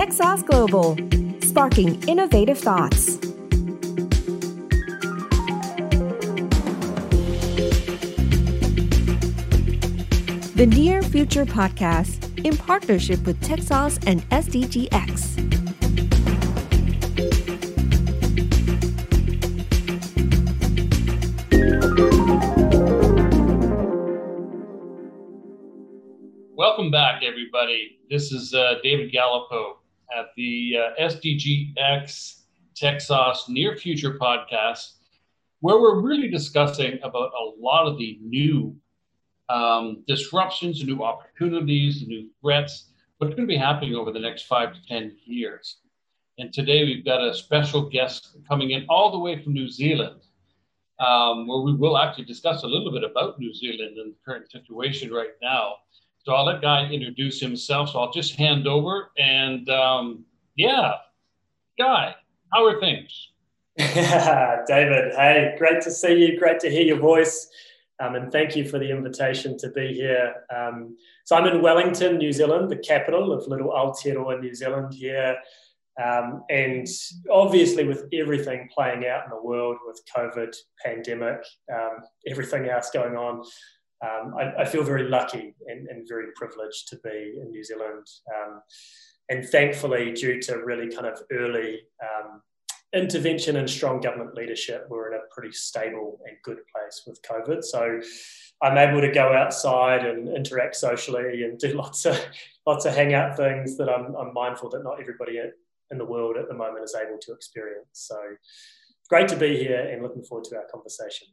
TechSauce Global, sparking innovative thoughts. The Near Future Podcast in partnership with TechSauce and SDGX. Welcome back, everybody. This is uh, David Galipeau at the uh, SDGX TechSauce Near Future podcast, where we're really discussing about a lot of the new um, disruptions, new opportunities, new threats, what's going to be happening over the next five to 10 years. And today we've got a special guest coming in all the way from New Zealand, um, where we will actually discuss a little bit about New Zealand and the current situation right now. So I'll let Guy introduce himself. So I'll just hand over and um, yeah, Guy, how are things? David, hey, great to see you. Great to hear your voice. Um, and thank you for the invitation to be here. Um, so I'm in Wellington, New Zealand, the capital of little Aotearoa, New Zealand here. Um, and obviously, with everything playing out in the world with COVID, pandemic, um, everything else going on, um, I, I, feel very lucky and, and, very privileged to be in New Zealand. Um, and thankfully, due to really kind of early um, intervention and strong government leadership, we're in a pretty stable and good place with COVID. So I'm able to go outside and interact socially and do lots of lots of hangout things that I'm, I'm mindful that not everybody in the world at the moment is able to experience. So great to be here and looking forward to our conversation.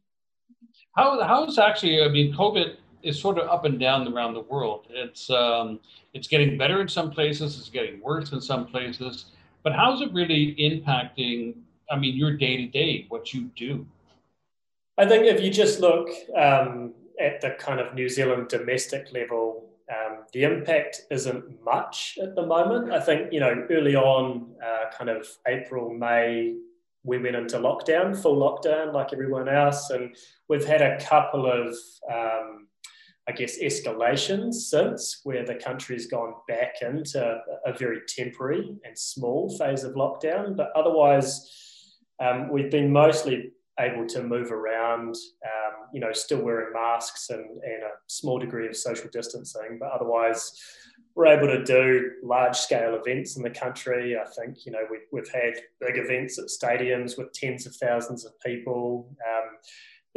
How how's actually? I mean, COVID is sort of up and down around the world. It's um, it's getting better in some places. It's getting worse in some places. But how's it really impacting? I mean, your day to day, what you do. I think if you just look um, at the kind of New Zealand domestic level, um, the impact isn't much at the moment. I think, you know, early on, uh, kind of April, May, we went into lockdown, full lockdown, like everyone else. And we've had a couple of, um, I guess, escalations since where the country's gone back into a very temporary and small phase of lockdown. But otherwise, um, we've been mostly able to move around, um, you know, still wearing masks and, and a small degree of social distancing, but otherwise, we're able to do large scale events in the country. I think, you know, we've, we've had big events at stadiums with tens of thousands of people. Um,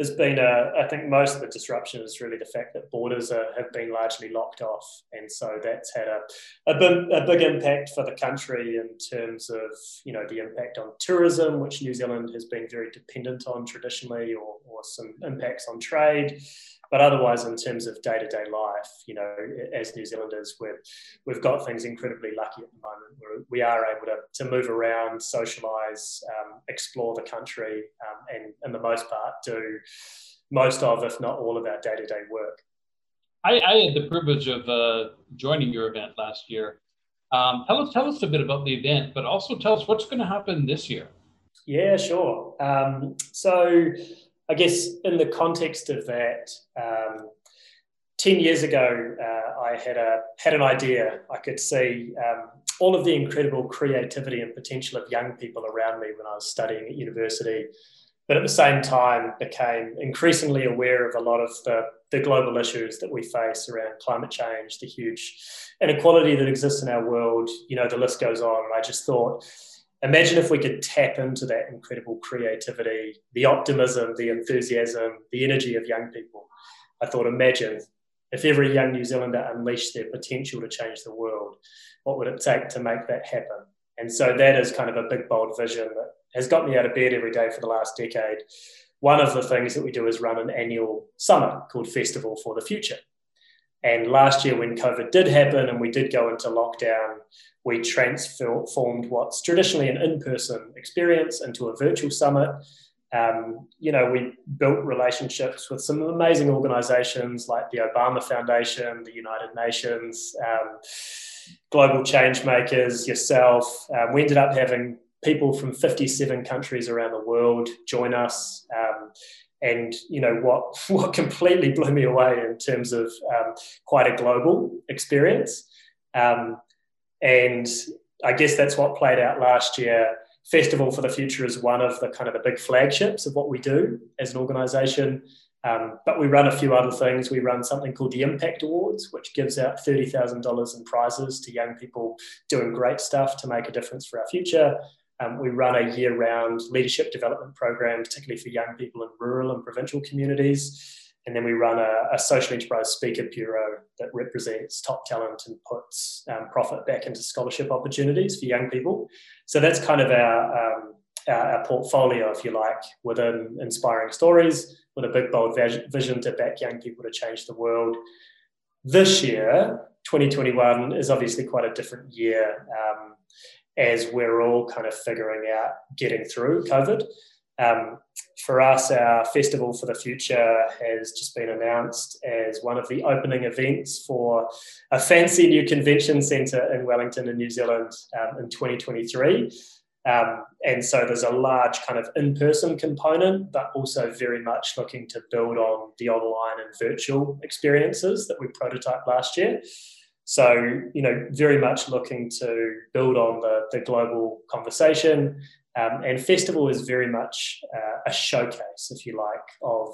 there's been a, I think most of the disruption is really the fact that borders are, have been largely locked off. And so that's had a, big, a big impact for the country in terms of, you know, the impact on tourism, which New Zealand has been very dependent on traditionally, or, or some impacts on trade. But otherwise, in terms of day to day life, you know, as New Zealanders, we've, we've got things incredibly lucky at the moment. We're, we are able to, to move around, socialise, um, explore the country, um, and, in the most part, do most of, if not all, of our day to day work. I, I, had the privilege of uh, joining your event last year. Um, tell us, tell us a bit about the event, but also tell us what's going to happen this year. Yeah, sure. Um, so I guess in the context of that, um, 10 years ago, uh, I had, a, had an idea. I could see um, all of the incredible creativity and potential of young people around me when I was studying at university, but at the same time became increasingly aware of a lot of the, the global issues that we face around climate change, the huge inequality that exists in our world. You know, the list goes on. And I just thought, imagine if we could tap into that incredible creativity, the optimism, the enthusiasm, the energy of young people. I thought, imagine if every young New Zealander unleashed their potential to change the world, what would it take to make that happen? And so that is kind of a big, bold vision that has got me out of bed every day for the last decade. One of the things that we do is run an annual summit called Festival for the Future. And last year, when COVID did happen and we did go into lockdown, we transformed what's traditionally an in person experience into a virtual summit. Um, you know, we built relationships with some amazing organizations like the Obama Foundation, the United Nations, um, Global Change Makers, yourself. Um, we ended up having people from 57 countries around the world join us. Um, and you know what what completely blew me away in terms of um, quite a global experience um, and I guess that's what played out last year. Festival for the Future is one of the kind of the big flagships of what we do as an organisation. Um, but we run a few other things. We run something called the Impact Awards, which gives out $30,000 in prizes to young people doing great stuff to make a difference for our future. Um, we run a year round leadership development program, particularly for young people in rural and provincial communities. And then we run a, a social enterprise speaker bureau that represents top talent and puts um, profit back into scholarship opportunities for young people. So that's kind of our, um, our, our, portfolio, if you like, within inspiring stories with a big, bold vision to back young people to change the world. This year, 2021, is obviously quite a different year um, as we're all kind of figuring out getting through COVID. Um, for us, our Festival for the Future has just been announced as one of the opening events for a fancy new convention centre in Wellington, in New Zealand, um, in 2023. Um, and so there's a large kind of in person component, but also very much looking to build on the online and virtual experiences that we prototyped last year. So, you know, very much looking to build on the, the global conversation. Um, and Festival is very much uh, a showcase, if you like, of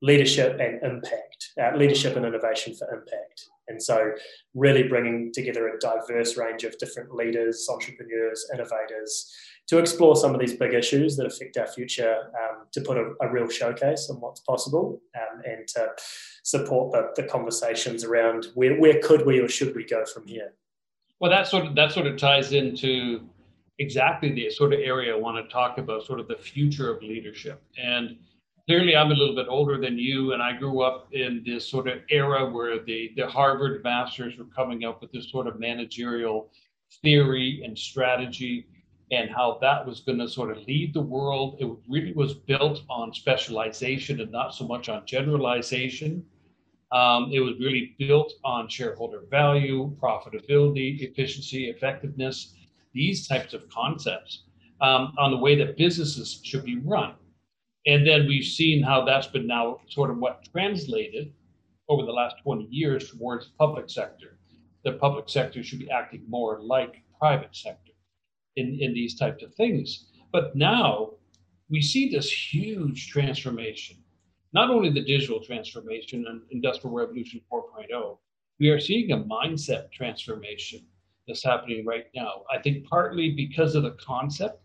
leadership and impact, uh, leadership and innovation for impact. And so, really bringing together a diverse range of different leaders, entrepreneurs, innovators to explore some of these big issues that affect our future, um, to put a, a, real showcase on what's possible um, and to support the, the conversations around where, where could we or should we go from here. Well, that sort of that sort of ties into exactly the sort of area I want to talk about, sort of the future of leadership. And clearly I'm a little bit older than you, and I grew up in this sort of era where the, the Harvard masters were coming up with this sort of managerial theory and strategy and how that was going to sort of lead the world. It really was built on specialization and not so much on generalization. Um, it was really built on shareholder value, profitability, efficiency, effectiveness, these types of concepts um, on the way that businesses should be run. And then we've seen how that's been now sort of what translated over the last 20 years towards public sector. The public sector should be acting more like private sector in, in these types of things. But now we see this huge transformation, not only the digital transformation and industrial revolution 4.0, we are seeing a mindset transformation that's happening right now. I think partly because of the concept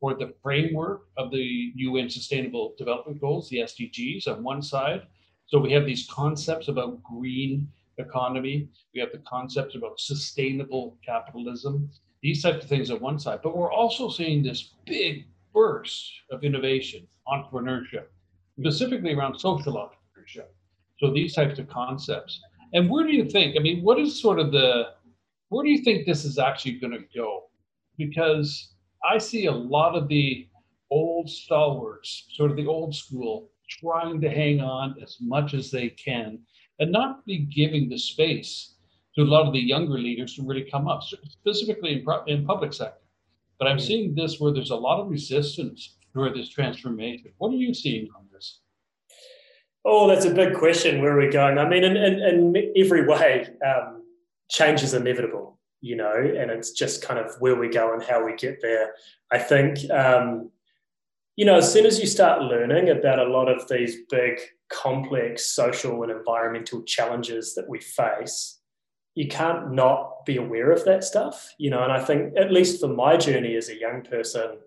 or the framework of the UN Sustainable Development Goals, the SDGs, on one side. So we have these concepts about green economy, we have the concepts about sustainable capitalism, these types of things on one side. But we're also seeing this big burst of innovation, entrepreneurship, specifically around social entrepreneurship. So these types of concepts. And where do you think? I mean, what is sort of the where do you think this is actually going to go? Because I see a lot of the old stalwarts, sort of the old school, trying to hang on as much as they can and not be giving the space to a lot of the younger leaders to really come up, specifically in, in public sector. But I'm seeing this where there's a lot of resistance for this transformation. What are you seeing on this? Oh, that's a big question. Where are we going? I mean, in, in, in every way, um, change is inevitable you know, and it's just kind of where we go and how we get there. I think, um, you know, as soon as you start learning about a lot of these big, complex social and environmental challenges that we face, you can't not be aware of that stuff, you know. And I think, at least for my journey as a young person,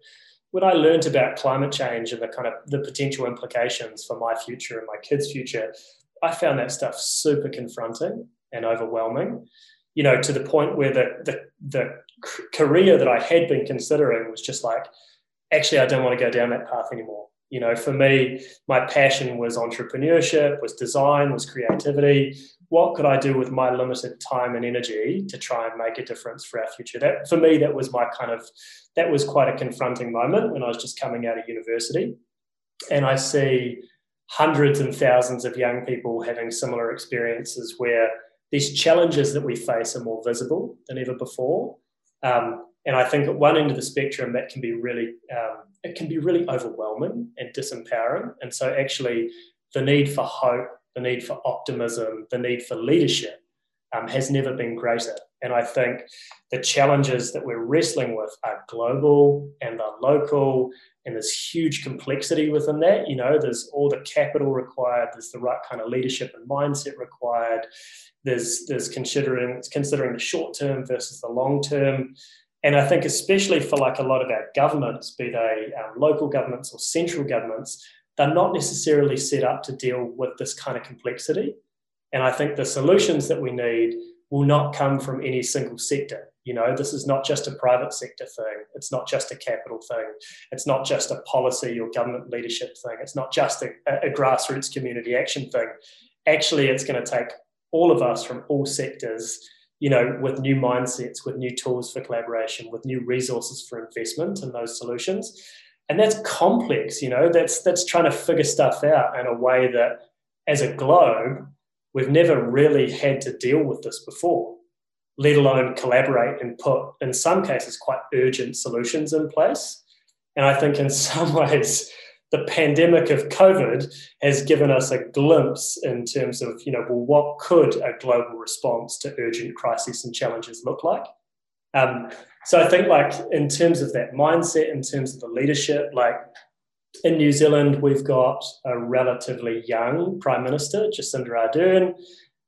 when I learned about climate change and the kind of the potential implications for my future and my kids' future, I found that stuff super confronting and overwhelming you know, to the point where the, the, the career that I had been considering was just like, actually, I don't want to go down that path anymore. You know, for me, my passion was entrepreneurship, was design, was creativity. What could I do with my limited time and energy to try and make a difference for our future? That for me, that was my kind of that was quite a confronting moment when I was just coming out of university. And I see hundreds and thousands of young people having similar experiences where these challenges that we face are more visible than ever before. Um, and I think at one end of the spectrum, that can be really, um, it can be really overwhelming and disempowering. And so actually the need for hope, the need for optimism, the need for leadership um, has never been greater. And I think the challenges that we're wrestling with are global and are local, and there's huge complexity within that. You know, there's all the capital required, there's the right kind of leadership and mindset required. There's there's considering considering the short term versus the long term. And I think, especially for like a lot of our governments, be they um, local governments or central governments, they're not necessarily set up to deal with this kind of complexity. And I think the solutions that we need will not come from any single sector. You know, this is not just a private sector thing. It's not just a capital thing. It's not just a policy or government leadership thing. It's not just a, a grassroots community action thing. Actually, it's going to take all of us from all sectors, you know, with new mindsets, with new tools for collaboration, with new resources for investment in those solutions. And that's complex, you know, that's that's trying to figure stuff out in a way that as a globe, we've never really had to deal with this before, let alone collaborate and put, in some cases, quite urgent solutions in place. And I think in some ways, the pandemic of COVID has given us a glimpse in terms of, you know, well, what could a global response to urgent crises and challenges look like? Um, so I think, like, in terms of that mindset, in terms of the leadership, like, in New Zealand, we've got a relatively young Prime Minister, Jacinda Ardern,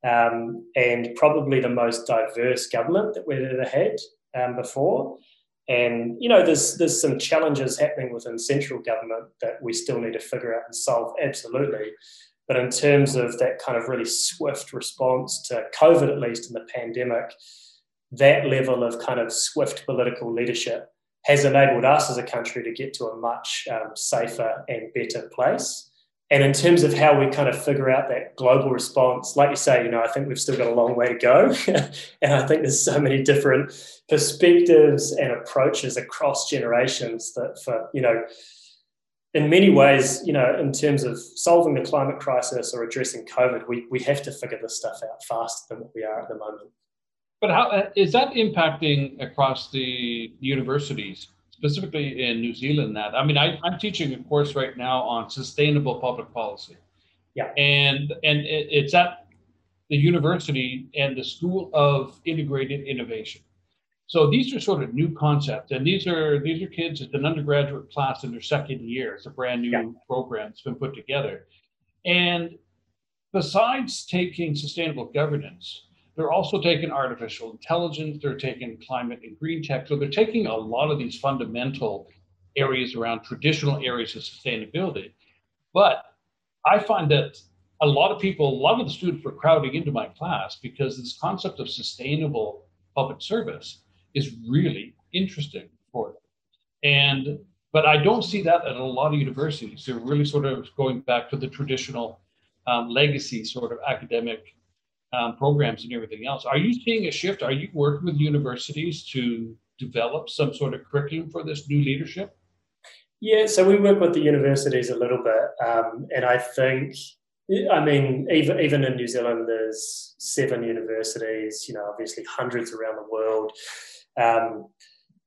um, and probably the most diverse government that we've ever had um, before. And you know, there's there's some challenges happening within central government that we still need to figure out and solve. Absolutely, but in terms of that kind of really swift response to COVID, at least in the pandemic, that level of kind of swift political leadership has enabled us as a country to get to a much um, safer and better place. And in terms of how we kind of figure out that global response, like you say, you know, I think we've still got a long way to go. and I think there's so many different perspectives and approaches across generations that for, you know, in many ways, you know, in terms of solving the climate crisis or addressing COVID, we, we have to figure this stuff out faster than what we are at the moment. But how uh, is that impacting across the universities, specifically in New Zealand? That I mean, I, I'm teaching a course right now on sustainable public policy. Yeah. And and it, it's at the university and the School of Integrated Innovation. So these are sort of new concepts, and these are these are kids. It's an undergraduate class in their second year. It's a brand new yeah. program that's been put together, and besides taking sustainable governance, they're also taking artificial intelligence, they're taking climate and green tech. So they're taking a lot of these fundamental areas around traditional areas of sustainability. But I find that a lot of people, a lot of the students were crowding into my class because this concept of sustainable public service is really interesting for them. And but I don't see that at a lot of universities. They're really sort of going back to the traditional um, legacy sort of academic um, programs and everything else. Are you seeing a shift? Are you working with universities to develop some sort of curriculum for this new leadership? Yeah, so we work with the universities a little bit, um, and I think, I mean, even even in New Zealand, there's seven universities. You know, obviously hundreds around the world. Um,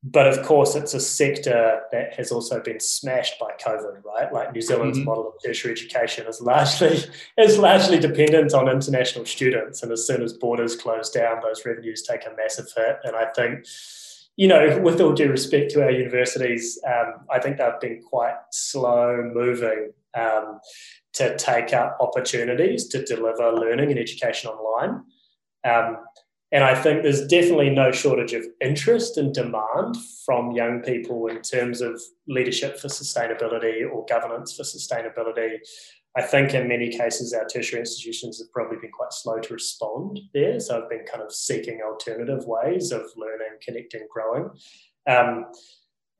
but of course, it's a sector that has also been smashed by COVID, right? Like New Zealand's mm-hmm. model of tertiary education is largely is largely dependent on international students, and as soon as borders close down, those revenues take a massive hit. And I think, you know, with all due respect to our universities, um, I think they've been quite slow moving um, to take up opportunities to deliver learning and education online. Um, and I think there's definitely no shortage of interest and demand from young people in terms of leadership for sustainability or governance for sustainability. I think in many cases, our tertiary institutions have probably been quite slow to respond there. So I've been kind of seeking alternative ways of learning, connecting, growing. Um,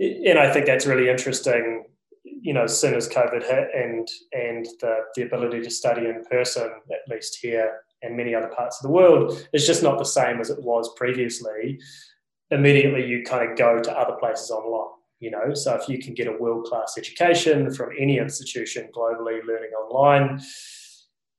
and I think that's really interesting you know, as soon as COVID hit and and the, the ability to study in person, at least here and many other parts of the world, is just not the same as it was previously. Immediately, you kind of go to other places online. You know, so if you can get a world class education from any institution globally, learning online,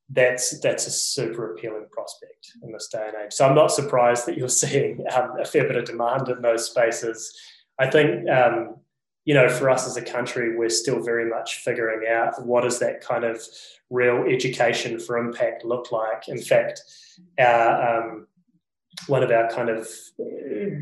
that's that's a super appealing prospect in this day and age. So I'm not surprised that you're seeing um, a fair bit of demand in those spaces. I think um, you know, for us as a country, we're still very much figuring out what does that kind of real education for impact look like. In fact, our, um, one of our kind of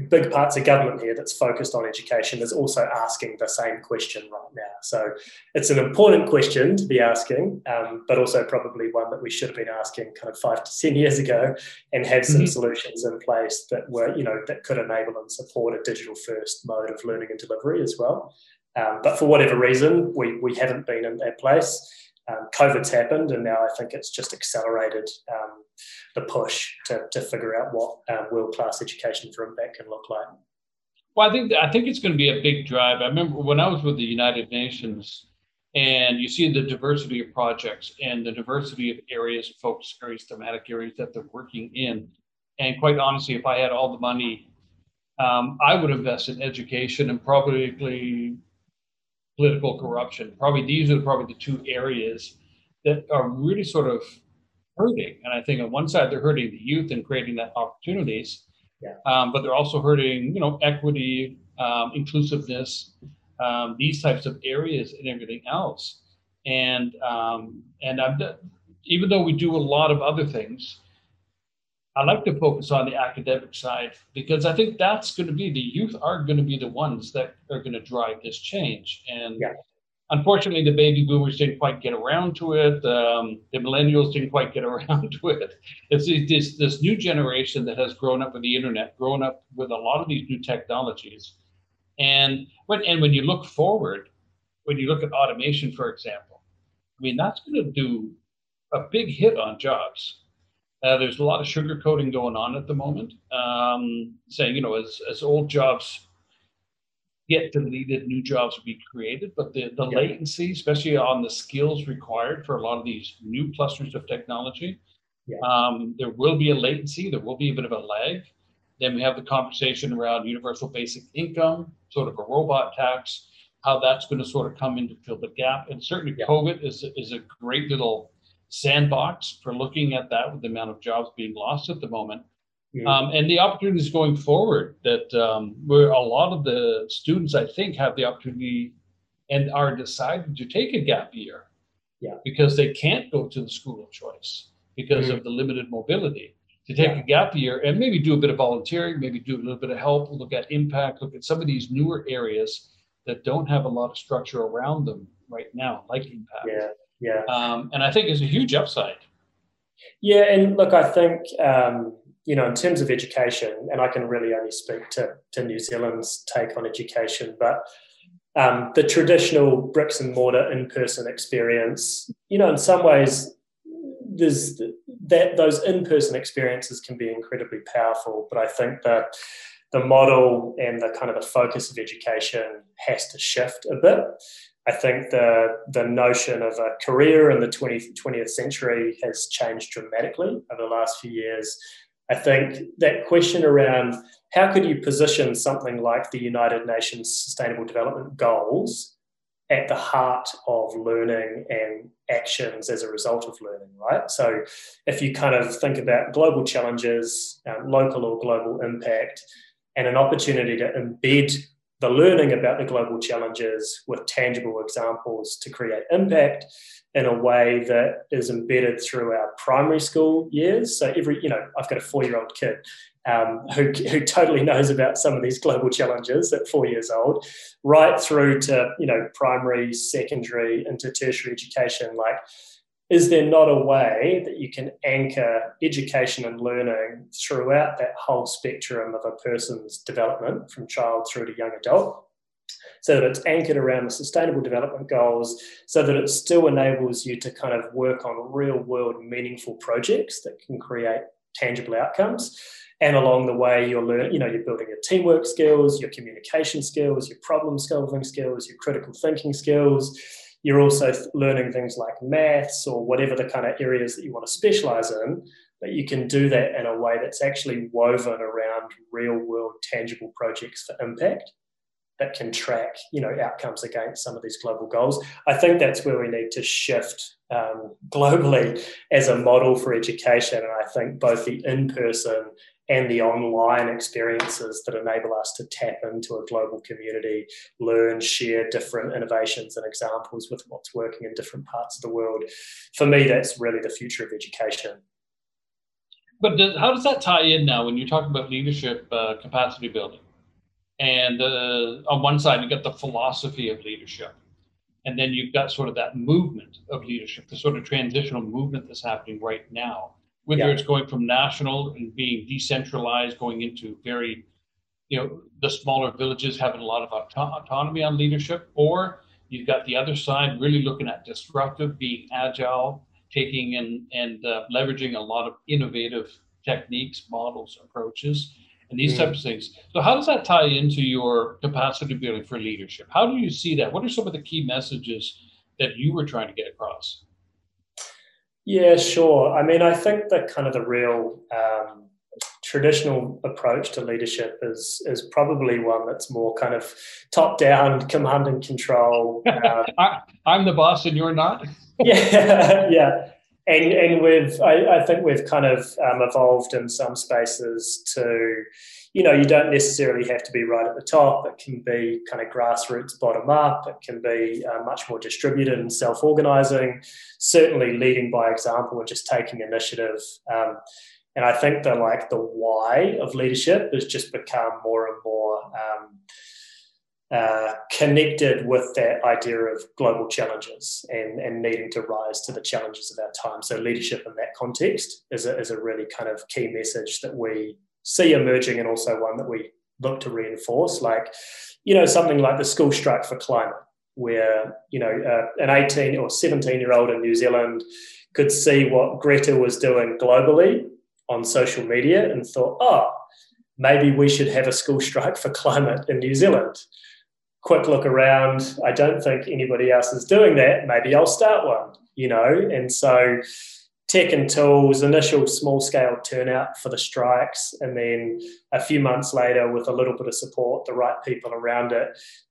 big parts of government here that's focused on education is also asking the same question right now. So it's an important question to be asking, um, but also probably one that we should have been asking kind of five to ten years ago, and have some mm-hmm. solutions in place that were you know that could enable and support a digital first mode of learning and delivery as well. Um, but for whatever reason, we we haven't been in that place um, COVID's happened, and now I think it's just accelerated um, the push to, to figure out what um, world class education for impact can look like. Well, I think I think it's going to be a big drive. I remember when I was with the United Nations, and you see the diversity of projects and the diversity of areas, focus areas, thematic areas that they're working in. And quite honestly, if I had all the money, um, I would invest in education and probably political corruption. Probably these are probably the two areas that are really sort of hurting. And I think on one side they're hurting the youth and creating that opportunities, yeah. um, but they're also hurting, you know, equity, um, inclusiveness, um, these types of areas and everything else. And um, and I'm, even though we do a lot of other things, I like to focus on the academic side because I think that's going to be the youth are going to be the ones that are going to drive this change. And yeah. unfortunately, the baby boomers didn't quite get around to it. Um, the millennials didn't quite get around to it. It's this this new generation that has grown up with the internet, grown up with a lot of these new technologies. And when and when you look forward, when you look at automation, for example, I mean that's going to do a big hit on jobs uh, there's a lot of sugarcoating going on at the moment, um, saying, you know, as, as old jobs get deleted, new jobs will be created. But the, the yeah. latency, especially on the skills required for a lot of these new clusters of technology, yeah. um, there will be a latency, there will be a bit of a lag. Then we have the conversation around universal basic income, sort of a robot tax, how that's going to sort of come in to fill the gap. And certainly yeah. COVID is, is a great little sandbox for looking at that with the amount of jobs being lost at the moment. Mm-hmm. Um, and the opportunities going forward that um, where a lot of the students, I think, have the opportunity and are deciding to take a gap year yeah. because they can't go to the school of choice because mm-hmm. of the limited mobility. To take yeah. a gap year and maybe do a bit of volunteering, maybe do a little bit of help, look at impact, look at some of these newer areas that don't have a lot of structure around them right now, like impact. Yeah. Yeah. Um, and I think it's a huge upside. Yeah, and look, I think um, you know, in terms of education, and I can really only speak to to New Zealand's take on education, but um, the traditional bricks and mortar in person experience, you know, in some ways, there's that those in person experiences can be incredibly powerful. But I think that the model and the kind of the focus of education has to shift a bit. I think the the notion of a career in the 20th, 20th century has changed dramatically over the last few years. I think that question around how could you position something like the United Nations Sustainable Development Goals at the heart of learning and actions as a result of learning, right? So, if you kind of think about global challenges, um, local or global impact, and an opportunity to embed the learning about the global challenges with tangible examples to create impact in a way that is embedded through our primary school years. So every, you know, I've got a four-year-old kid um, who, who totally knows about some of these global challenges at four years old, right through to, you know, primary, secondary, into tertiary education. Like is there not a way that you can anchor education and learning throughout that whole spectrum of a person's development from child through to young adult? So that it's anchored around the sustainable development goals, so that it still enables you to kind of work on real world meaningful projects that can create tangible outcomes. And along the way, you're learning, you know, you're building your teamwork skills, your communication skills, your problem solving skills, your critical thinking skills, you're also learning things like maths or whatever the kind of areas that you want to specialize in, but you can do that in a way that's actually woven around real world tangible projects for impact that can track you know outcomes against some of these global goals. I think that's where we need to shift um, globally as a model for education and i think both the in-person and the online experiences that enable us to tap into a global community, learn, share different innovations and examples with what's working in different parts of the world. For me, that's really the future of education. But does, how does that tie in now when you talk about leadership uh, capacity building? And uh, on one side, you've got the philosophy of leadership. And then you've got sort of that movement of leadership, the sort of transitional movement that's happening right now, whether yeah. it's going from national and being decentralized, going into very, you know, the smaller villages having a lot of auto- autonomy on leadership, or you've got the other side really looking at disruptive, being agile, taking and, and uh, leveraging a lot of innovative techniques, models, approaches and these mm. types of things. So, how does that tie into your capacity building for leadership? How do you see that? What are some of the key messages that you were trying to get across? Yeah, sure. I mean, I think that kind of the real um, traditional approach to leadership is is probably one that's more kind of top down, command and control. Um, I, I'm the boss and you're not. yeah, yeah and and we've I, I, think we've kind of um, evolved in some spaces to you know you don't necessarily have to be right at the top. It can be kind of grassroots bottom up. It can be uh, much more distributed and self-organizing. Certainly leading by example and just taking initiative um, and i think the like the why of leadership has just become more and more um, uh, connected with that idea of global challenges and, and needing to rise to the challenges of our time. So, leadership in that context is a, is a really kind of key message that we see emerging and also one that we look to reinforce. Like, you know, something like the school strike for climate, where, you know, uh, an 18 or 17 year old in New Zealand could see what Greta was doing globally on social media and thought, oh, maybe we should have a school strike for climate in New Zealand quick look around. I don't think anybody else is doing that. Maybe I'll start one, you know? And so tech and tools, initial small scale turnout for the strikes, and then a few months later, with a little bit of support, the right people around it,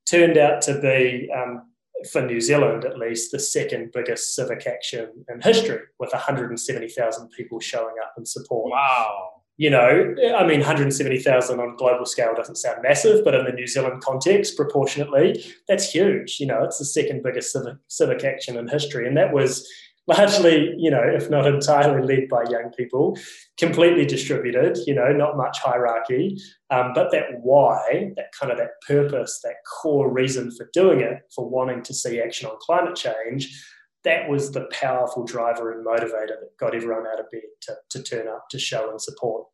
turned out to be, um, for New Zealand at least, the second biggest civic action in history, with 170,000 people showing up in support. Wow you know, I mean, 170,000 on global scale doesn't sound massive, but in the New Zealand context, proportionately, that's huge. You know, it's the second biggest civic, civic action in history. And that was largely, you know, if not entirely led by young people, completely distributed, you know, not much hierarchy. Um, but that why, that kind of that purpose, that core reason for doing it, for wanting to see action on climate change, that was the powerful driver and motivator that got everyone out of bed to, to turn up to show and support.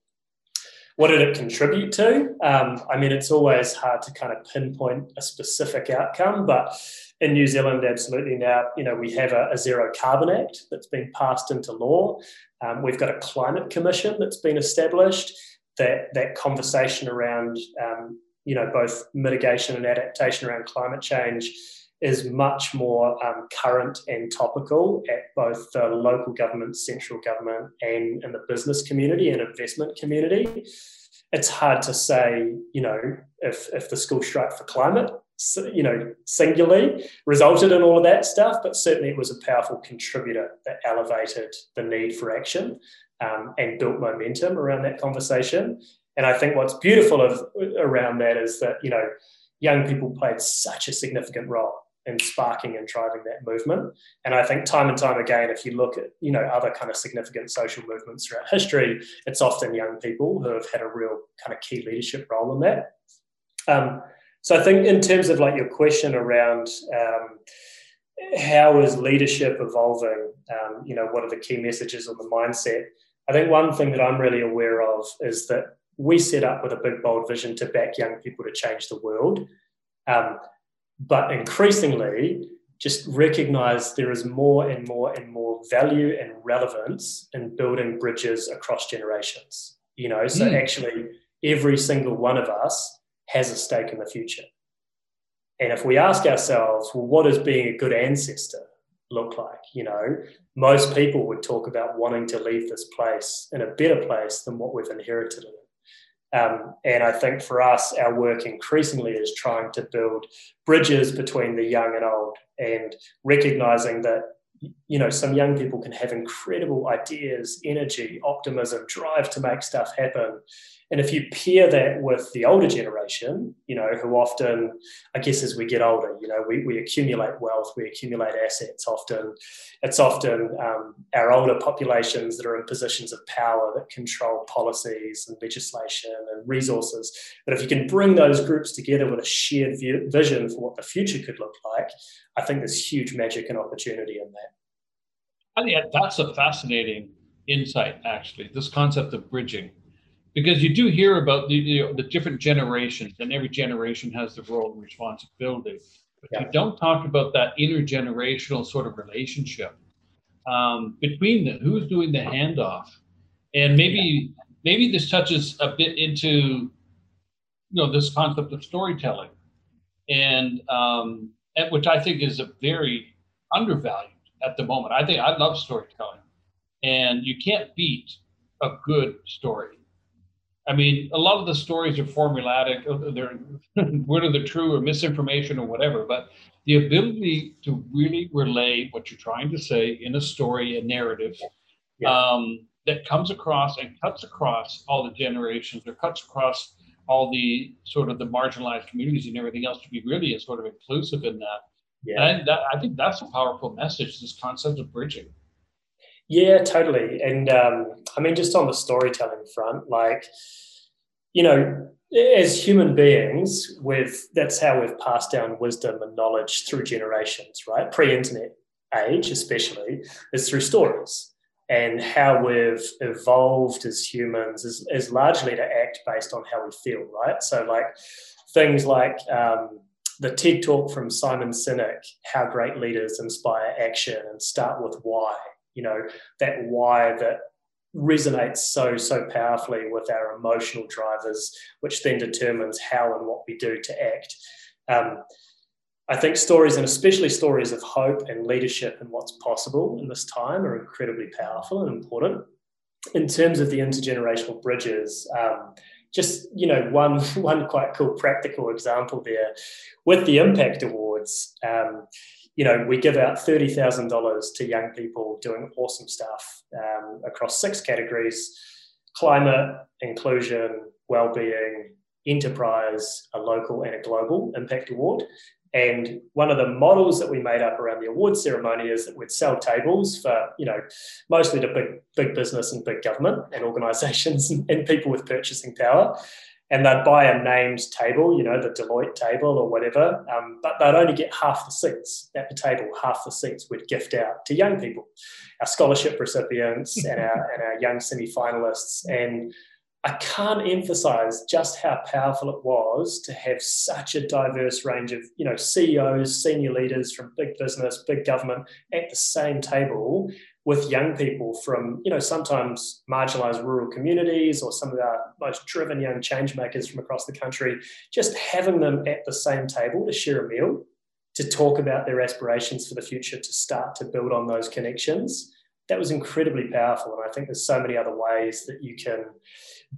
What did it contribute to? Um, I mean, it's always hard to kind of pinpoint a specific outcome, but in New Zealand, absolutely now, you know, we have a, a Zero Carbon Act that's been passed into law. Um, we've got a climate commission that's been established. That that conversation around, um, you know, both mitigation and adaptation around climate change is much more um, current and topical at both the local government, central government, and in the business community and investment community. It's hard to say, you know, if, if the school strike for climate, you know, singularly resulted in all of that stuff, but certainly it was a powerful contributor that elevated the need for action um, and built momentum around that conversation. And I think what's beautiful of, around that is that, you know, young people played such a significant role in sparking and driving that movement. And I think time and time again, if you look at you know other kind of significant social movements throughout history, it's often young people who have had a real kind of key leadership role in that. Um, so I think in terms of like your question around um, how is leadership evolving, um, you know, what are the key messages on the mindset? I think one thing that I'm really aware of is that we set up with a big bold vision to back young people to change the world. Um, but increasingly just recognize there is more and more and more value and relevance in building bridges across generations you know so mm. actually every single one of us has a stake in the future. And if we ask ourselves well what does being a good ancestor look like? You know most people would talk about wanting to leave this place in a better place than what we've inherited in it. Um, and I think for us, our work increasingly is trying to build bridges between the young and old and recognizing that you know some young people can have incredible ideas energy optimism drive to make stuff happen And if you pair that with the older generation, you know, who often, I guess, as we get older, you know, we, we accumulate wealth, we accumulate assets. Often, it's often um, our older populations that are in positions of power that control policies and legislation and resources. But if you can bring those groups together with a shared view, vision for what the future could look like, I think there's huge magic and opportunity in that. I think that's a fascinating insight, actually. This concept of bridging because you do hear about the, you know, the different generations and every generation has the role and responsibility. But yeah. you don't talk about that intergenerational sort of relationship um, between the, who's doing the handoff. And maybe yeah. maybe this touches a bit into you know this concept of storytelling. And um, which i think is a very undervalued at the moment. I think i love storytelling. And you can't beat a good story I mean, a lot of the stories are formulatic. Uh, they're whether they're true or misinformation or whatever. But the ability to really relay what you're trying to say in a story, a narrative, yeah. um, that comes across and cuts across all the generations, or cuts across all the sort of the marginalized communities and everything else, to be really a sort of inclusive in that. Yeah. And that, I think that's a powerful message. This concept of bridging. Yeah, totally. And um, I mean, just on the storytelling front, like, you know, as human beings, with that's how we've passed down wisdom and knowledge through generations, right? Pre-internet age, especially, is through stories. And how we've evolved as humans is, is largely to act based on how we feel, right? So, like things like um, the TED talk from Simon Sinek, How Great Leaders Inspire Action and Start with Why you know that why that resonates so so powerfully with our emotional drivers which then determines how and what we do to act. Um, i think stories and especially stories of hope and leadership and what's possible in this time are incredibly powerful and important. In terms of the intergenerational bridges um, just you know one one quite cool practical example there. With the impact awards um, you know, we give out $30,000 to young people doing awesome stuff um, across six categories climate, inclusion, well-being, enterprise, a local and a global impact award. And one of the models that we made up around the award ceremony is that we'd sell tables for, you know, mostly to big, big business and big government and organizations and people with purchasing power and they'd buy a named table, you know, the Deloitte table or whatever, um, but they'd only get half the seats at the table. Half the seats we'd gift out to young people, our scholarship recipients and our, and our young semi-finalists. And I can't emphasize just how powerful it was to have such a diverse range of, you know, CEOs, senior leaders from big business, big government at the same table with young people from, you know, sometimes marginalized rural communities or some of our most driven young change makers from across the country, just having them at the same table to share a meal, to talk about their aspirations for the future, to start to build on those connections. That was incredibly powerful. And I think there's so many other ways that you can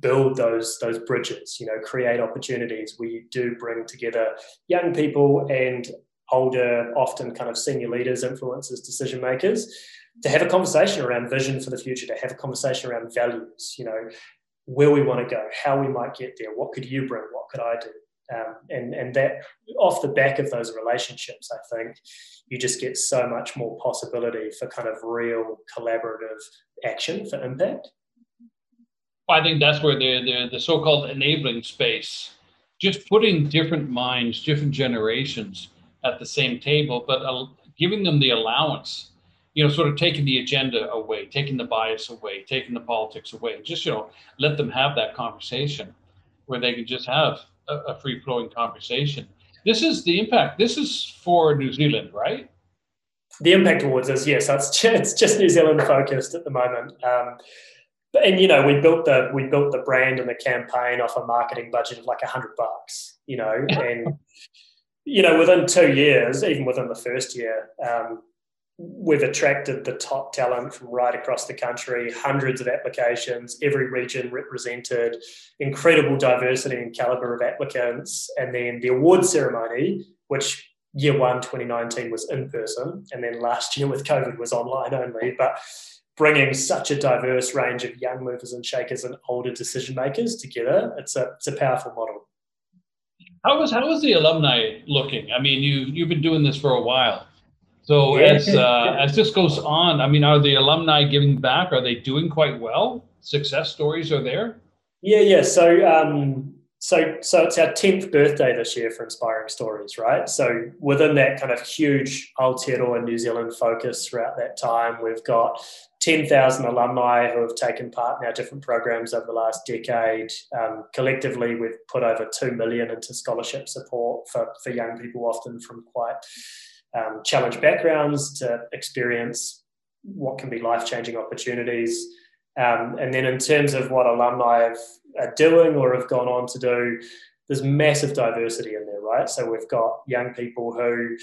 build those, those bridges, you know, create opportunities where you do bring together young people and older, often kind of senior leaders, influencers, decision makers to have a conversation around vision for the future, to have a conversation around values, you know, where we want to go, how we might get there, what could you bring, what could I do? Um, and, and that off the back of those relationships, I think you just get so much more possibility for kind of real collaborative action for impact. I think that's where the, the, the so-called enabling space, just putting different minds, different generations at the same table, but uh, giving them the allowance you know, sort of taking the agenda away, taking the bias away, taking the politics away. Just you know, let them have that conversation where they can just have a, a free flowing conversation. This is the impact. This is for New Zealand, right? The impact awards is yes, it's just, it's just New Zealand focused at the moment. Um, and you know, we built the we built the brand and the campaign off a marketing budget of like a hundred bucks. You know, and you know, within two years, even within the first year, um, we've attracted the top talent from right across the country, hundreds of applications, every region represented, incredible diversity and caliber of applicants. And then the award ceremony, which year one, 2019, was in person. And then last year with COVID was online only. But bringing such a diverse range of young movers and shakers and older decision makers together, it's a it's a powerful model. How was how was the alumni looking? I mean, you you've been doing this for a while. So as uh, as this goes on, I mean, are the alumni giving back? Are they doing quite well? Success stories are there. Yeah, yeah. So um, so so it's our 10th birthday this year for inspiring stories right so within that kind of huge aotearoa new zealand focus throughout that time we've got 10,000 alumni who have taken part in our different programs over the last decade um, collectively we've put over 2 million into scholarship support for, for young people often from quite um, challenged backgrounds to experience what can be life-changing opportunities um, and then in terms of what alumni have, are doing or have gone on to do, there's massive diversity in there, right? So we've got young people who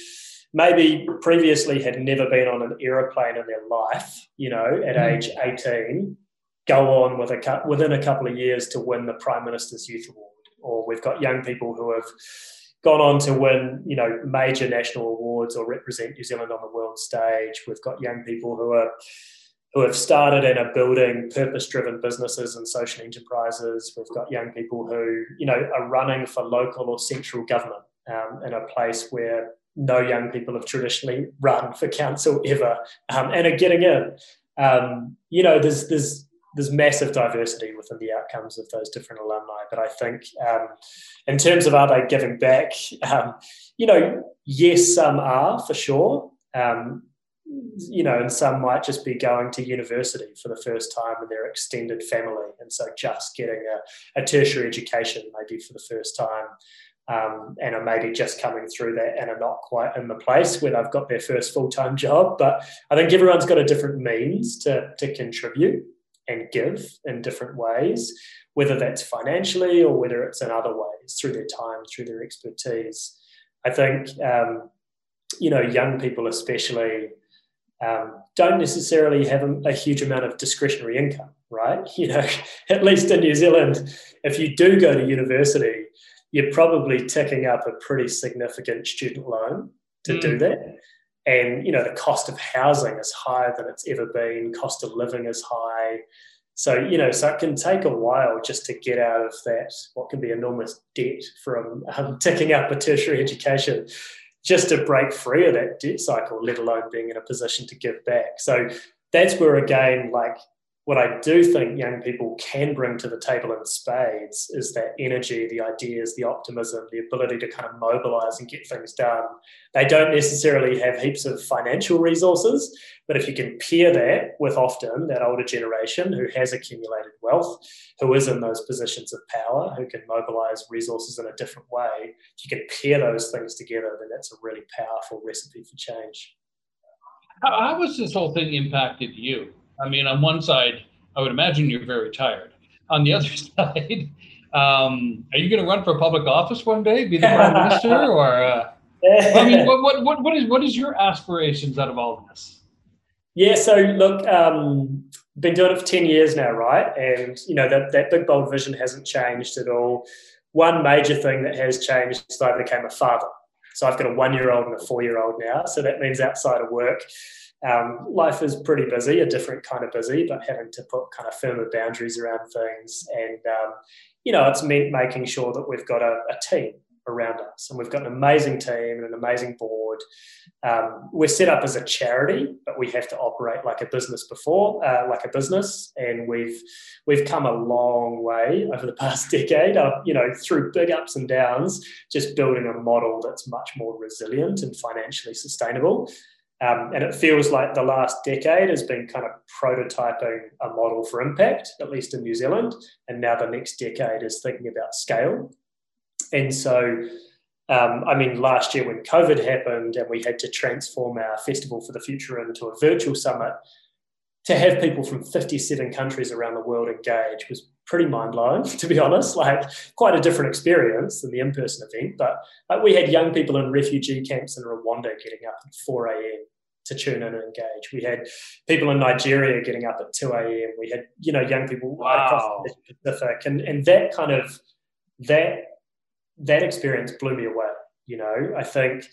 maybe previously had never been on an aeroplane in their life, you know, at mm. age 18, go on with a within a couple of years to win the Prime Minister's Youth Award. Or we've got young people who have gone on to win, you know, major national awards or represent New Zealand on the world stage. We've got young people who are who have started and are building purpose-driven businesses and social enterprises. We've got young people who, you know, are running for local or central government um, in a place where no young people have traditionally run for council ever, um, and are getting in. Um, you know, there's there's there's massive diversity within the outcomes of those different alumni. But I think, um, in terms of are they giving back, um, you know, yes, some are for sure. Um, you know, and some might just be going to university for the first time in their extended family. And so just getting a, a tertiary education maybe for the first time. Um, and are maybe just coming through that and are not quite in the place where they've got their first full time job. But I think everyone's got a different means to, to contribute and give in different ways, whether that's financially or whether it's in other ways through their time, through their expertise. I think, um, you know, young people especially um, don't necessarily have a, a, huge amount of discretionary income, right? You know, at least in New Zealand, if you do go to university, you're probably ticking up a pretty significant student loan to mm. do that. And you know, the cost of housing is higher than it's ever been. Cost of living is high. So you know, so it can take a while just to get out of that what can be enormous debt from um, ticking up a tertiary education just to break free of that debt cycle, let alone being in a position to give back. So that's where, again, like what I do think young people can bring to the table in spades is that energy, the ideas, the optimism, the ability to kind of mobilize and get things done. They don't necessarily have heaps of financial resources, but if you can pair that with often that older generation who has accumulated wealth, who is in those positions of power, who can mobilize resources in a different way, if you can pair those things together, then that's a really powerful recipe for change. How, has this whole thing impacted you? I mean, on one side, I would imagine you're very tired. On the other side, um, are you going to run for public office one day, be the prime minister, or? Uh, I mean, what, what, what, what is what is your aspirations out of all of this? Yeah, so look, um, been doing it for ten years now, right? And you know that that big bold vision hasn't changed at all. One major thing that has changed is I became a father. So I've got a one year old and a four year old now. So that means outside of work, um, life is pretty busy, a different kind of busy, but having to put kind of firmer boundaries around things. And, um, you know, it's meant making sure that we've got a, a, team around us and we've got an amazing team and an amazing board. Um, we're set up as a charity, but we have to operate like a business before, uh, like a business. And we've, we've come a long way over the past decade, uh, you know, through big ups and downs, just building a model that's much more resilient and financially sustainable. Um, and it feels like the last decade has been kind of prototyping a model for impact, at least in New Zealand. And now the next decade is thinking about scale. And so, um, I mean, last year when COVID happened and we had to transform our Festival for the Future into a virtual summit, to have people from 57 countries around the world engage was pretty mind blowing, to be honest. Like, quite a different experience than the in person event. But like, we had young people in refugee camps in Rwanda getting up at 4 a.m. to tune in and engage. We had people in Nigeria getting up at 2 a.m. We had, you know, young people wow. across the Pacific. And, and that kind of, that, that experience blew me away. You know, I think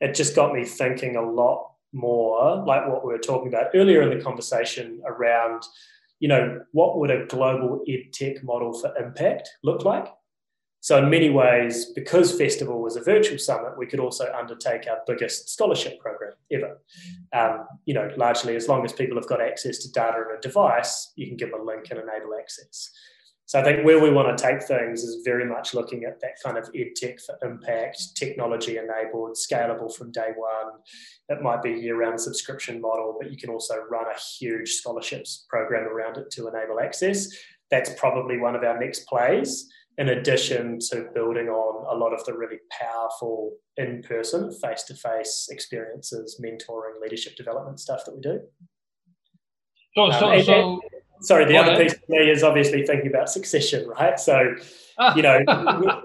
it just got me thinking a lot more like what we were talking about earlier in the conversation around, you know, what would a global ed tech model for impact look like? So, in many ways, because Festival was a virtual summit, we could also undertake our biggest scholarship program ever. Um, you know, largely as long as people have got access to data and a device, you can give them a link and enable access. So I think where we want to take things is very much looking at that kind of ed tech for impact, technology enabled, scalable from day one. It might be year round subscription model, but you can also run a huge scholarships program around it to enable access. That's probably one of our next plays, in addition to building on a lot of the really powerful in person, face to face experiences, mentoring, leadership development stuff that we do. So, so, um, so sorry, the other piece for me is obviously thinking about succession, right? So, you know,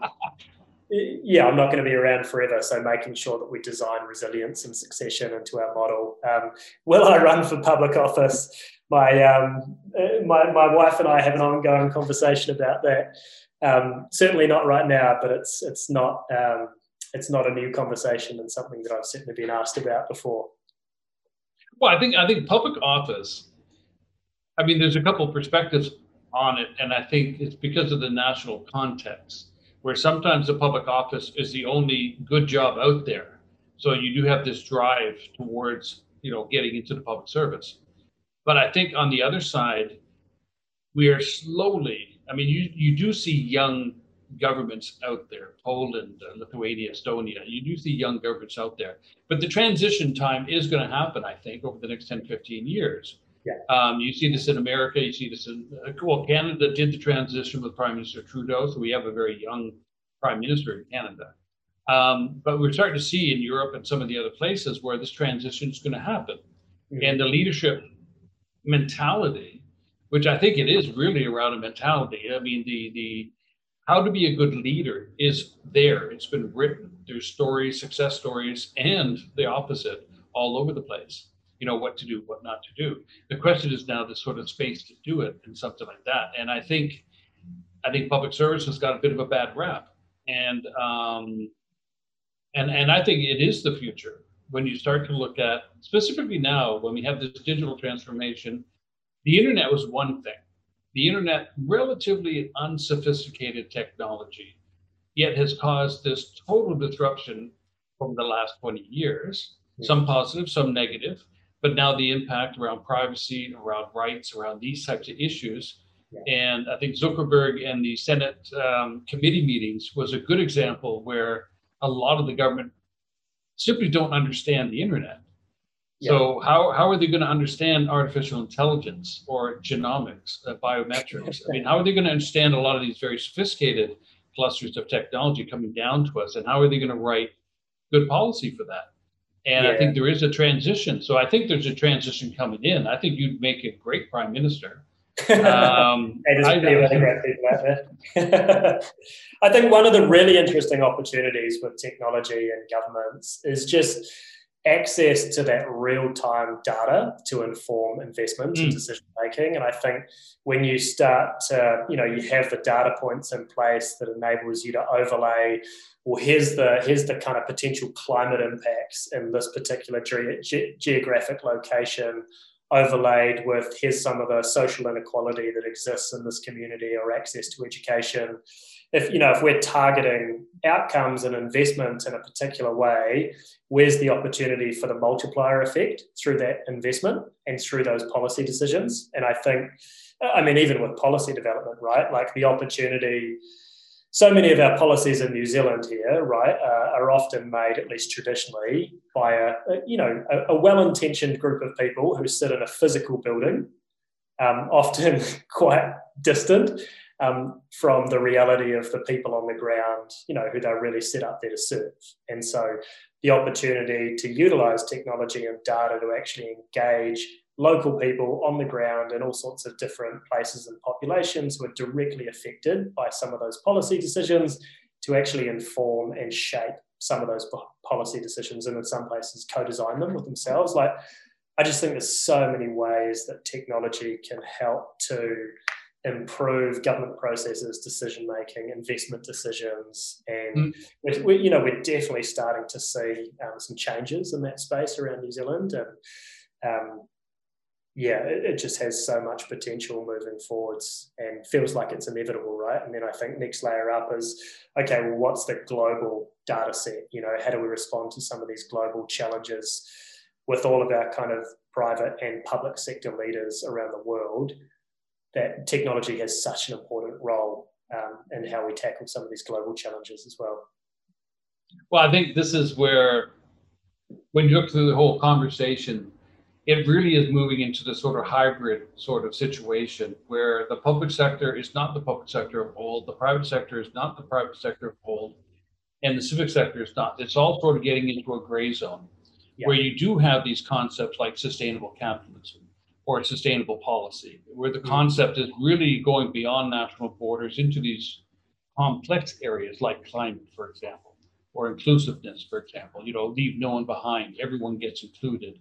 yeah, I'm not going to be around forever. So, making sure that we design resilience and succession into our model. Um, will I run for public office? My, um, uh, my, my wife and I have an ongoing conversation about that. Um, certainly not right now, but it's it's not um, it's not a new conversation and something that I've certainly been asked about before. Well, I think I think public office I mean, there's a couple perspectives on it, and I think it's because of the national context, where sometimes the public office is the only good job out there. So you do have this drive towards, you know, getting into the public service. But I think on the other side, we are slowly. I mean, you you do see young governments out there, Poland, uh, Lithuania, Estonia. You do see young governments out there. But the transition time is going to happen, I think, over the next 10, 15 years yeah. Um, you see this in America. You see this in uh, well, Canada did the transition with Prime Minister Trudeau, so we have a very young Prime Minister in Canada. Um, but we're starting to see in Europe and some of the other places where this transition is going to happen, mm-hmm. and the leadership mentality, which I think it is really around a mentality. I mean, the the how to be a good leader is there. It's been written. There's stories, success stories, and the opposite all over the place you know what to do what not to do. The question is now the sort of space to do it and something like that. And i think i think public service has got a bit of a bad rap. And um and and i think it is the future when you start to look at specifically now when we have this digital transformation the internet was one thing. The internet relatively unsophisticated technology yet has caused this total disruption from the last 20 years. Some positive some negative but now the impact around privacy, around rights, around these types of issues. Yeah. And I think Zuckerberg and the Senate um, committee meetings was a good example where a lot of the government simply don't understand the internet. Yeah. So how, how are they going to understand artificial intelligence or genomics, uh, biometrics? I mean, how are they going to understand a lot of these very sophisticated clusters of technology coming down to us? And how are they going to write good policy for that? And yeah. I think there is a transition. So I think there's a transition coming in. I think you'd make a great prime minister. Um, I, I think one of the really interesting opportunities with technology and governments is just access to that real time data to inform investment mm. and decision making. And I think when you start to, you know, you have the data points in place that enables you to overlay well, here's the here's the kind of potential climate impacts in this particular ge- geographic location, overlaid with here's some of the social inequality that exists in this community or access to education. If you know if we're targeting outcomes and investment in a particular way, where's the opportunity for the multiplier effect through that investment and through those policy decisions? And I think, I mean, even with policy development, right? Like the opportunity so many of our policies in New Zealand here, right, uh, are often made, at least traditionally, by a, a you know a, a, well-intentioned group of people who sit in a physical building, um, often quite distant um, from the reality of the people on the ground, you know, who they're really set up there to serve. And so, the opportunity to utilize technology and data to actually engage local people on the ground in all sorts of different places and populations who are directly affected by some of those policy decisions to actually inform and shape some of those policy decisions and in some places co-design them with themselves like i just think there's so many ways that technology can help to improve government processes, decision making, investment decisions, and mm. we're, you know we're definitely starting to see um, some changes in that space around New Zealand, and um, yeah, it, it, just has so much potential moving forwards, and feels like it's inevitable, right? And then I think next layer up is okay, well, what's the global data set? You know, how do we respond to some of these global challenges with all of our kind of private and public sector leaders around the world? That technology has such an important role um, in how we tackle some of these global challenges as well. Well, I think this is where, when you look through the whole conversation, it really is moving into the sort of hybrid sort of situation where the public sector is not the public sector of old, the private sector is not the private sector of old, and the civic sector is not. It's all sort of getting into a gray zone yeah. where you do have these concepts like sustainable capitalism or sustainable policy, where the mm-hmm. concept is really going beyond national borders into these complex areas like climate, for example, or inclusiveness, for example. You know, leave no one behind, everyone gets included.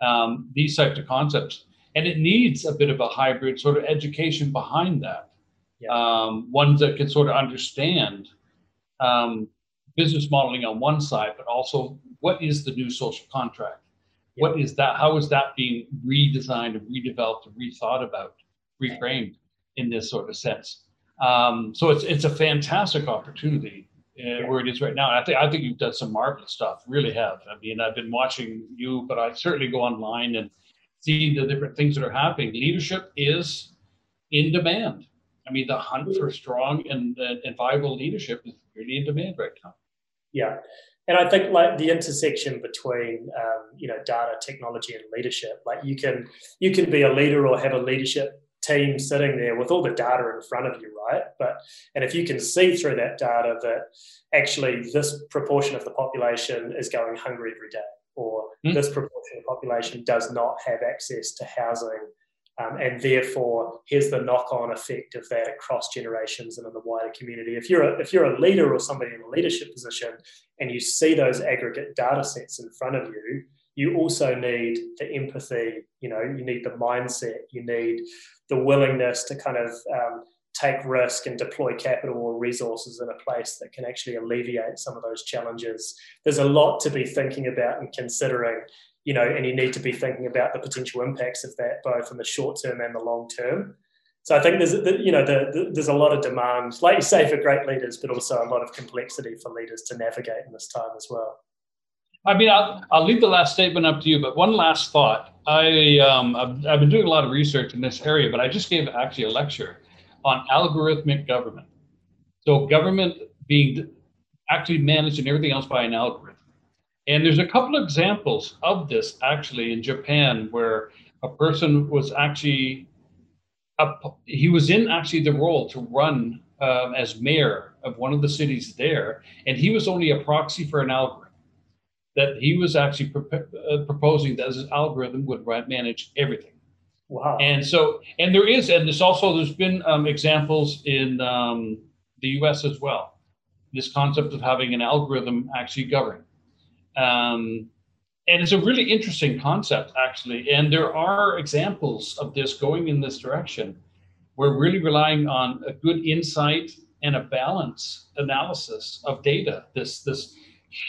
Um, these types of concepts, and it needs a bit of a hybrid sort of education behind that. Yeah. Um, ones that can sort of understand um, business modeling on one side, but also what is the new social contract what is that? How is that being redesigned and redeveloped and rethought about, reframed in this sort of sense? Um, so it's it's a fantastic opportunity uh, where it is right now. I think I think you've done some marvelous stuff. Really have. I mean, I've been watching you, but I certainly go online and see the different things that are happening. Leadership is in demand. I mean, the hunt for strong and, and viable leadership is really in demand right now. Yeah, and I think like the intersection between um, you know data, technology, and leadership. Like you can you can be a leader or have a leadership team sitting there with all the data in front of you, right? But and if you can see through that data that actually this proportion of the population is going hungry every day, or mm. this proportion of the population does not have access to housing um, and therefore, here's the knock-on effect of that across generations and in the wider community. If you're a, if you're a leader or somebody in a leadership position, and you see those aggregate data sets in front of you, you also need the empathy. You know, you need the mindset. You need the willingness to kind of um, take risk and deploy capital or resources in a place that can actually alleviate some of those challenges. There's a lot to be thinking about and considering you know, and you need to be thinking about the potential impacts of that both in the short term and the long term. So I think there's, you know, the, the, there's a lot of demand, like you say, for great leaders, but also a lot of complexity for leaders to navigate in this time as well. I mean, I'll, I'll leave the last statement up to you, but one last thought. I, um, I've, I've been doing a lot of research in this area, but I just gave actually a lecture on algorithmic government. So government being actually managed and everything else by an algorithm. And there's a couple of examples of this actually in Japan where a person was actually, he was in actually the role to run um, as mayor of one of the cities there, and he was only a proxy for an algorithm. That he was actually pro- uh, proposing that his algorithm would manage everything. Wow. And so, and there is, and there's also, there's been um, examples in um, the US as well. This concept of having an algorithm actually govern. Um, and it's a really interesting concept, actually. And there are examples of this going in this direction. We're really relying on a good insight and a balance analysis of data, this, this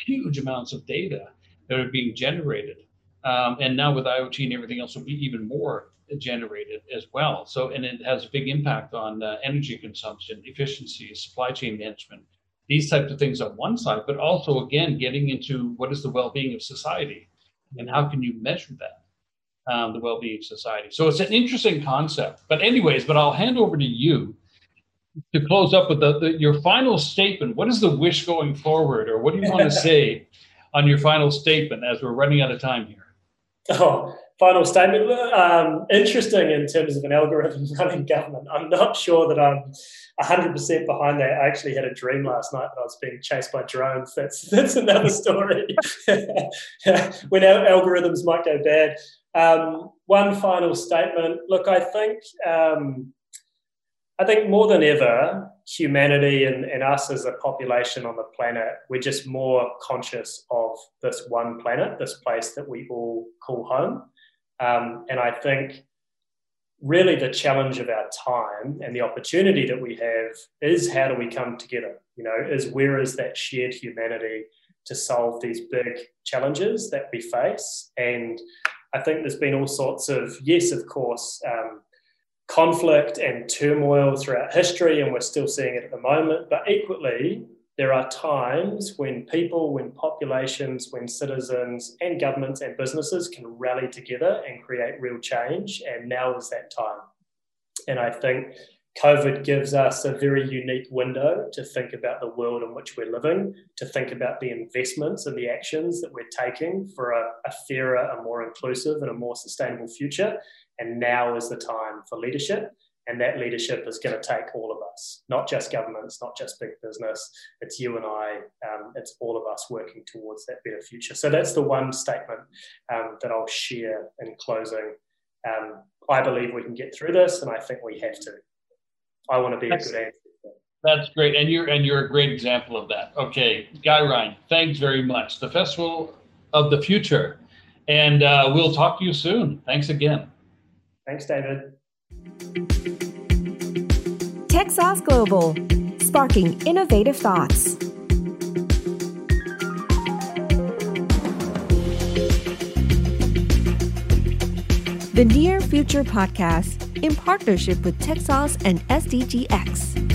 huge amounts of data that are being generated. Um, and now with IoT and everything else will be even more generated as well. So, and it has a big impact on uh, energy consumption, efficiency, supply chain management, these types of things on one side, but also again getting into what is the well-being of society and how can you measure that, um, the well-being of society. So it's an interesting concept. But anyways, but I'll hand over to you to close up with the, the, your final statement. What is the wish going forward, or what do you want to say on your final statement as we're running out of time here? Oh, final statement. Um, interesting in terms of an algorithm running government. I'm not sure that I'm 100% behind that. I actually had a dream last night that I was being chased by drones. That's that's another story. when our algorithms might go bad. Um, one final statement. Look, I think um, I think more than ever, humanity and, and us as a population on the planet, we're just more conscious of this one planet, this place that we all call home. Um, and I think really the challenge of our time and the opportunity that we have is how do we come together? You know, is where is that shared humanity to solve these big challenges that we face? And I think there's been all sorts of, yes, of course, um, conflict and turmoil throughout history, and we're still seeing it at the moment. But equally, there are times when people, when populations, when citizens and governments and businesses can rally together and create real change. And now is that time. And I think COVID gives us a very unique window to think about the world in which we're living, to think about the investments and the actions that we're taking for a, a fairer, a more inclusive, and a more sustainable future. And now is the time for leadership. And that leadership is going to take all of us, not just governments, not just big business. It's you and I, um, it's all of us working towards that better future. So that's the one statement um, that I'll share in closing. Um, I believe we can get through this, and I think we have to. I want to be that's, a good answer. That's great, and you're and you're a great example of that. Okay, Guy Ryan, thanks very much. The Festival of the Future, and uh, we'll talk to you soon. Thanks again. Thanks, David. Texas Global, sparking innovative thoughts. The Near Future Podcast in partnership with Texas and SDGX.